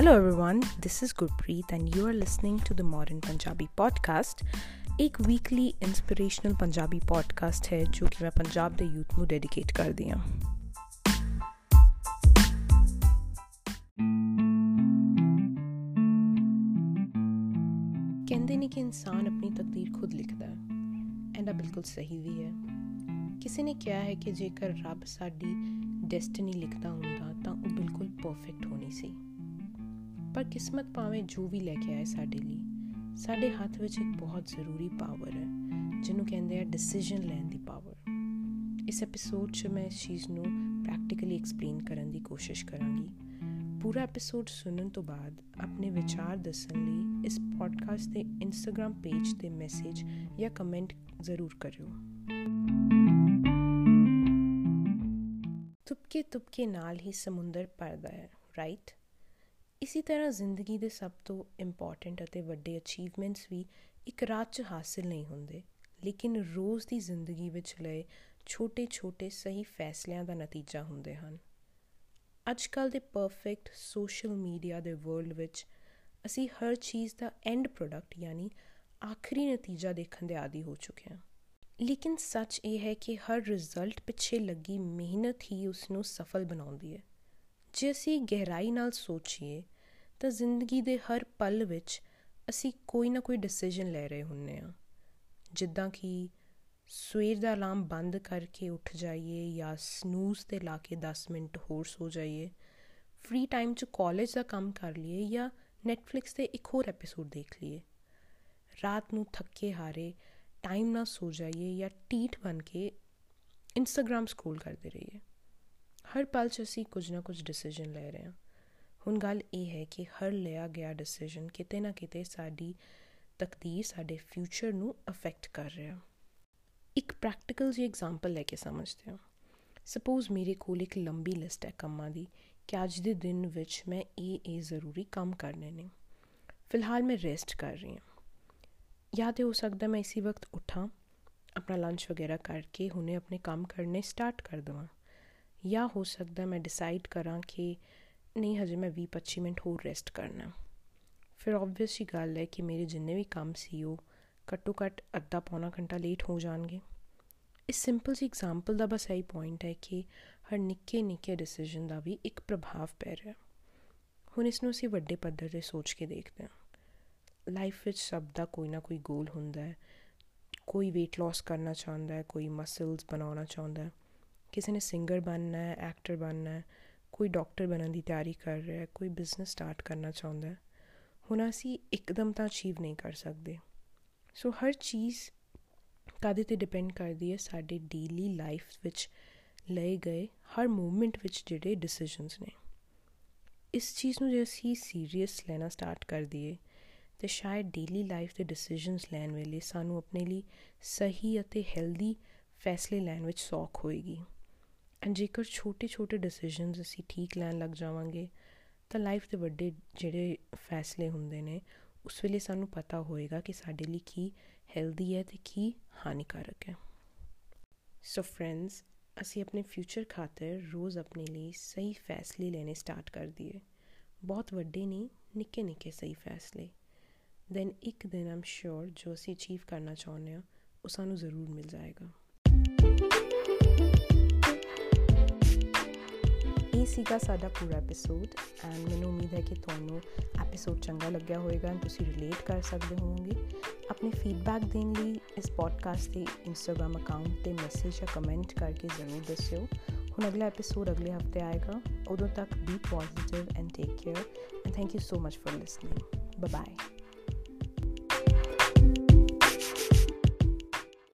Hello everyone, this is Gurpreet and you are listening to the Modern Punjabi podcast. ਇੱਕ weekly inspirational Punjabi podcast ਹੈ ਜੋ ਕਿ ਮੈਂ ਪੰਜਾਬ ਦੇ ਯੂਥ ਨੂੰ ਡੈਡੀਕੇਟ ਕਰਦੀ ਹਾਂ ਕਹਿੰਦੇ ਨੇ ਕਿ ਇਨਸਾਨ ਆਪਣੀ ਤਕਦੀਰ ਖੁਦ ਲਿਖਦਾ ਹੈ ਐਂਡ ਬਿਲਕੁਲ ਸਹੀ ਵੀ ਹੈ ਕਿਸੇ ਨੇ ਕਿਹਾ ਹੈ ਕਿ ਜੇਕਰ ਰੱਬ ਸਾਡੀ ਡੈਸਟੀਨੀ ਲਿਖਦਾ ਹੁੰਦਾ ਤਾਂ ਉਹ ਬਿਲਕੁਲ ਪਰਫੈਕਟ ਹੋਣੀ ਸੀ ਪਰ ਕਿਸਮਤ ਭਾਵੇਂ ਜੋ ਵੀ ਲੈ ਕੇ ਆਏ ਸਾਡੇ ਲਈ, ਸਾਡੇ ਹੱਥ ਵਿੱਚ ਇੱਕ ਬਹੁਤ ਜ਼ਰੂਰੀ ਪਾਵਰ ਹੈ, ਜਿਹਨੂੰ ਕਹਿੰਦੇ ਆ ਡਿਸੀਜਨ ਲੈਣ ਦੀ ਪਾਵਰ ਇਸ ਐਪੀਸੋਡ 'ਚ ਮੈਂ ਇਸ ਚੀਜ਼ ਨੂੰ ਪ੍ਰੈਕਟੀਕਲੀ ਐਕਸਪਲੇਨ ਕਰਨ ਦੀ ਕੋਸ਼ਿਸ਼ ਕਰਾਂਗੀ। ਪੂਰਾ ਐਪੀਸੋਡ ਸੁਣਨ ਤੋਂ ਬਾਅਦ ਆਪਣੇ ਵਿਚਾਰ ਦੱਸਣ ਲਈ ਇਸ ਪੋਡਕਾਸਟ ਦੇ ਇੰਸਟਾਗ੍ਰam ਪੇਜ ਤੇ ਮੈਸੇਜ ਜਾਂ ਕਮੈਂਟ ਜ਼ਰੂਰ ਕਰਿਓ। ਤੁਪਕੇ ਤੁਪਕੇ ਨਾਲ ਹੀ ਸਮੁੰਦਰ ਪਰਦਾ ਹੈ ਰਾਈਟ ਇਸੇ ਤਰ੍ਹਾਂ ਜ਼ਿੰਦਗੀ ਦੇ ਸਭ ਤੋਂ ਇੰਪੋਰਟੈਂਟ ਅਤੇ ਵੱਡੇ ਅਚੀਵਮੈਂਟਸ ਵੀ ਇੱਕ ਰਾਤ 'ਚ ਹਾਸਿਲ ਨਹੀਂ ਹੁੰਦੇ, ਲੇਕਿਨ ਰੋਜ਼ ਦੀ ਜ਼ਿੰਦਗੀ ਵਿੱਚ ਲਏ ਛੋਟੇ-ਛੋਟੇ ਸਹੀ ਫੈਸਲਿਆਂ ਦਾ ਨਤੀਜਾ ਹੁੰਦੇ ਹਨ। ਅੱਜਕੱਲ ਦੇ ਪਰਫੈਕਟ ਸੋਸ਼ਲ ਮੀਡੀਆ ਦੇ ਵਰਲਡ ਵਿੱਚ ਅਸੀਂ ਹਰ ਚੀਜ਼ ਦਾ ਐਂਡ ਪ੍ਰੋਡਕਟ ਯਾਨੀ ਆਖਰੀ ਨਤੀਜਾ ਦੇਖਣ ਦੇ ਆਦੀ ਹੋ ਚੁੱਕੇ ਹਾਂ। ਲੇਕਿਨ ਸੱਚ ਇਹ ਹੈ ਕਿ ਹਰ ਰਿਜ਼ਲਟ ਪਿੱਛੇ ਲੱਗੀ ਮਿਹਨਤ ਹੀ ਉਸ ਨੂੰ ਸਫਲ ਬਣਾਉਂਦੀ ਹੈ। ਜੇ ਅਸੀਂ ਗਹਿਰਾਈ ਨਾਲ ਸੋਚੀਏ, ਤਾਂ ਜ਼ਿੰਦਗੀ ਦੇ ਹਰ ਪਲ ਵਿੱਚ ਅਸੀਂ ਕੋਈ ਨਾ ਕੋਈ ਡਿਸੀਜਨ ਲੈ ਰਹੇ ਹੁੰਨੇ ਆ ਜਿੱਦਾਂ ਕਿ ਸਵੇਰ ਦਾ ਅਲਾਰਮ ਬੰਦ ਕਰਕੇ ਉੱਠ ਜਾਈਏ ਜਾਂ ਸਨੂਜ਼ ਤੇ ਲਾ ਕੇ 10 ਮਿੰਟ ਹੋਰ ਸੋ ਜਾਈਏ ਫ੍ਰੀ ਟਾਈਮ 'ਚ ਕਾਲਜ ਦਾ ਕੰਮ ਕਰ ਲਈਏ ਜਾਂ ਨੈਟਫਲਿਕਸ ਤੇ ਇੱਕ ਹੋਰ ਐਪੀਸੋਡ ਦੇਖ ਲਈਏ। ਰਾਤ ਨੂੰ ਥੱਕੇ ਹਾਰੇ ਟਾਈਮ ਨਾਲ ਸੋ ਜਾਈਏ ਜਾਂ ਟੀਟ ਬਣ ਕੇ ਇੰਸਟਾਗ੍ਰam ਸਕਰੋਲ ਕਰਦੇ ਰਹੀਏ। ਹਰ ਪਲ 'ਚ ਅਸੀਂ ਕੁਝ ਨਾ ਕੁਝ ਡਿਸੀਜਨ ਲੈ ਰਹੇ ਹਾਂ। ਹੁਣ ਗੱਲ ਇਹ ਹੈ ਕਿ ਹਰ ਲਿਆ ਗਿਆ ਡਿਸੀਜਨ ਕਿਤੇ ਨਾ ਕਿਤੇ ਸਾਡੀ ਤਕਦੀਰ, ਸਾਡੇ ਫਿਊਚਰ ਨੂੰ ਅਫੈਕਟ ਕਰ ਰਿਹਾ। ਇੱਕ ਪ੍ਰੈਕਟੀਕਲ ਜੀ ਐਗਜ਼ਾਮਪਲ ਲੈ ਕੇ ਸਮਝਦੇ ਹਾਂ। ਸਪੋਜ਼ ਮੇਰੇ ਕੋਲ ਇੱਕ ਲੰਬੀ ਲਿਸਟ ਹੈ ਕੰਮਾਂ ਦੀ ਕਿ ਅੱਜ ਦੇ ਦਿਨ ਵਿੱਚ ਮੈਂ ਇਹ ਇਹ ਜ਼ਰੂਰੀ ਕੰਮ ਕਰਨੇ ਨੇ। ਫਿਲਹਾਲ ਮੈਂ ਰੈਸਟ ਕਰ ਰਹੀ ਹਾਂ। ਜਾਂ ਤੇ ਹੋ ਸਕਦਾ ਮੈਂ ਇਸੇ ਵਕਤ ਉਠਾਂ, ਆਪਣਾ ਲੰਚ ਵਗੈਰਾ ਕਰਕੇ ਹੁਣੇ ਆਪਣੇ ਕੰਮ ਕਰਨੇ ਸਟਾਰਟ ਕਰ ਦਵਾਂ। ਜਾਂ ਹੋ ਸਕਦਾ ਮੈਂ ਡਿਸਾਈਡ ਕਰਾਂ ਕਿ ਨਹੀਂ, ਹਜੇ ਮੈਂ 20-25 ਮਿੰਟ ਹੋਰ ਰੈਸਟ ਕਰਨਾ। ਫਿਰ ਆਬਵੀਅਸ ਹੀ ਗੱਲ ਹੈ ਕਿ ਮੇਰੇ ਜਿੰਨੇ ਵੀ ਕੰਮ ਸੀ ਉਹ ਘੱਟੋ ਘੱਟ ਅੱਧਾ ਪੌਣਾ ਘੰਟਾ ਲੇਟ ਹੋ ਜਾਣਗੇ। ਇਸ ਸਿੰਪਲ ਜੀ ਐਗਜ਼ਾਮਪਲ ਦਾ ਬਸ ਇਹੀ ਪੁਆਇੰਟ ਹੈ ਕਿ ਹਰ ਨਿੱਕੇ ਨਿੱਕੇ ਡਿਸੀਜਨ ਦਾ ਵੀ ਇੱਕ ਪ੍ਰਭਾਵ ਪੈ ਰਿਹਾ। ਹੁਣ ਇਸ ਨੂੰ ਅਸੀਂ ਵੱਡੇ ਪੱਧਰ ਤੇ ਸੋਚ ਕੇ ਦੇਖਦੇ ਹਾਂ। ਲਾਈਫ ਵਿੱਚ ਸਭ ਦਾ ਕੋਈ ਨਾ ਕੋਈ ਗੋਲ ਹੁੰਦਾ ਹੈ। ਕੋਈ weight loss ਕਰਨਾ ਚਾਹੁੰਦਾ ਹੈ, ਕੋਈ ਮਸਲਸ ਬਣਾਉਣਾ ਚਾਹੁੰਦਾ ਹੈ। ਕਿਸੇ ਨੇ ਸਿੰਗਰ ਬਣਨਾ ਹੈ ਐਕਟਰ ਬਣਨਾ ਹੈ, ਕੋਈ ਡਾਕਟਰ ਬਣਨ ਦੀ ਤਿਆਰੀ ਕਰ ਰਿਹਾ ਹੈ, ਕੋਈ ਬਿਜ਼ਨਸ ਸਟਾਰਟ ਕਰਨਾ ਚਾਹੁੰਦਾ ਹੈ, ਹੁਣ ਅਸੀਂ ਇੱਕਦਮ ਤਾਂ ਅਚੀਵ ਨਹੀਂ ਕਰ ਸਕਦੇ। ਸੋ ਹਰ ਚੀਜ਼ ਕਾਦੇ ਤੇ ਡਿਪੈਂਡ ਕਰਦੀ ਹੈ? ਸਾਡੇ ਡੇਲੀ ਲਾਈਫ ਵਿੱਚ ਲਏ ਗਏ ਹਰ ਮੂਵਮੈਂਟ ਵਿੱਚ ਜਿਹੜੇ ਡਿਸੀਜਨਸ ਨੇ। ਇਸ ਚੀਜ਼ ਨੂੰ ਜੇ ਅਸੀਂ ਸੀਰੀਅਸ ਲੈਣਾ ਸਟਾਰਟ ਕਰ ਦਈਏ, ਤੇ ਸ਼ਾਇਦ ਡੇਲੀ ਲਾਈਫ ਦੇ ਡਿਸੀਜਨਸ ਲੈਣ ਵੇਲੇ ਸਾਨੂੰ ਆਪਣੇ ਲਈ ਸਹੀ ਅਤੇ ਹੈਲਦੀ ਫੈਸਲੇ ਲੈਣ ਵਿੱਚ ਸੌਖ ਹੋਏਗੀ। ਜੇਕਰ ਛੋਟੇ ਛੋਟੇ ਡਿਸੀਜਨਸ ਅਸੀਂ ਠੀਕ ਲੈਣ ਲੱਗ ਜਾਵਾਂਗੇ, ਤਾਂ ਲਾਈਫ ਦੇ ਵੱਡੇ ਜਿਹੜੇ ਫੈਸਲੇ ਹੁੰਦੇ ਨੇ, ਉਸ ਵੇਲੇ ਸਾਨੂੰ ਪਤਾ ਹੋਏਗਾ ਕਿ ਸਾਡੇ ਲਈ ਕੀ ਹੈਲਦੀ ਹੈ ਤੇ ਕੀ ਹਾਨੀਕਾਰਕ ਹੈ। ਸੋ ਫਰੈਂਡਸ ਅਸੀਂ ਆਪਣੇ ਫਿਊਚਰ ਖਾਤਰ ਰੋਜ਼ ਆਪਣੇ ਲਈ ਸਹੀ ਫੈਸਲੇ ਲੈਣੇ ਸਟਾਰਟ ਕਰ ਦਈਏ। ਬਹੁਤ ਵੱਡੇ ਨਹੀਂ, ਨਿੱਕੇ ਨਿੱਕੇ ਸਹੀ ਫੈਸਲੇ। ਦੈਨ ਇੱਕ ਦਿਨ ਆਮ ਸ਼ੋਰ ਜੋ ਅਸੀਂ ਅਚੀਵ ਕਰਨਾ ਚਾਹੁੰਦੇ ਹਾਂ, ਉਹ ਸਾਨੂੰ ਜ਼ਰੂਰ ਮਿਲ ਜਾਏਗਾ। ਸੀਗਾ ਸਾਡਾ ਪੂਰਾ ਐਪੀਸੋਡ ਐਂਡ ਮੈਨੂੰ ਉਮੀਦ ਹੈ ਕਿ ਤੁਹਾਨੂੰ ਐਪੀਸੋਡ ਚੰਗਾ ਲੱਗਿਆ ਹੋਵੇਗਾ ਤੁਸੀਂ ਰਿਲੇਟ ਕਰ ਸਕਦੇ ਹੋਵੋਗੇ। ਆਪਣੇ ਫੀਡਬੈਕ ਦੇਣ ਲਈ ਇਸ ਪੋਡਕਾਸਟ ਦੇ ਇੰਸਟਾਗ੍ਰam ਅਕਾਊਂਟ ਤੇ ਮੈਸੇਜ ਜਾਂ ਕਮੈਂਟ ਕਰਕੇ ਜ਼ਰੂਰ ਦੱਸਿਓ। ਹੁਣ ਅਗਲਾ ਐਪੀਸੋਡ ਅਗਲੇ ਹਫ਼ਤੇ ਆਏਗਾ। ਉਦੋਂ ਤੱਕ be positive and take care and thank you so much for listening bye bye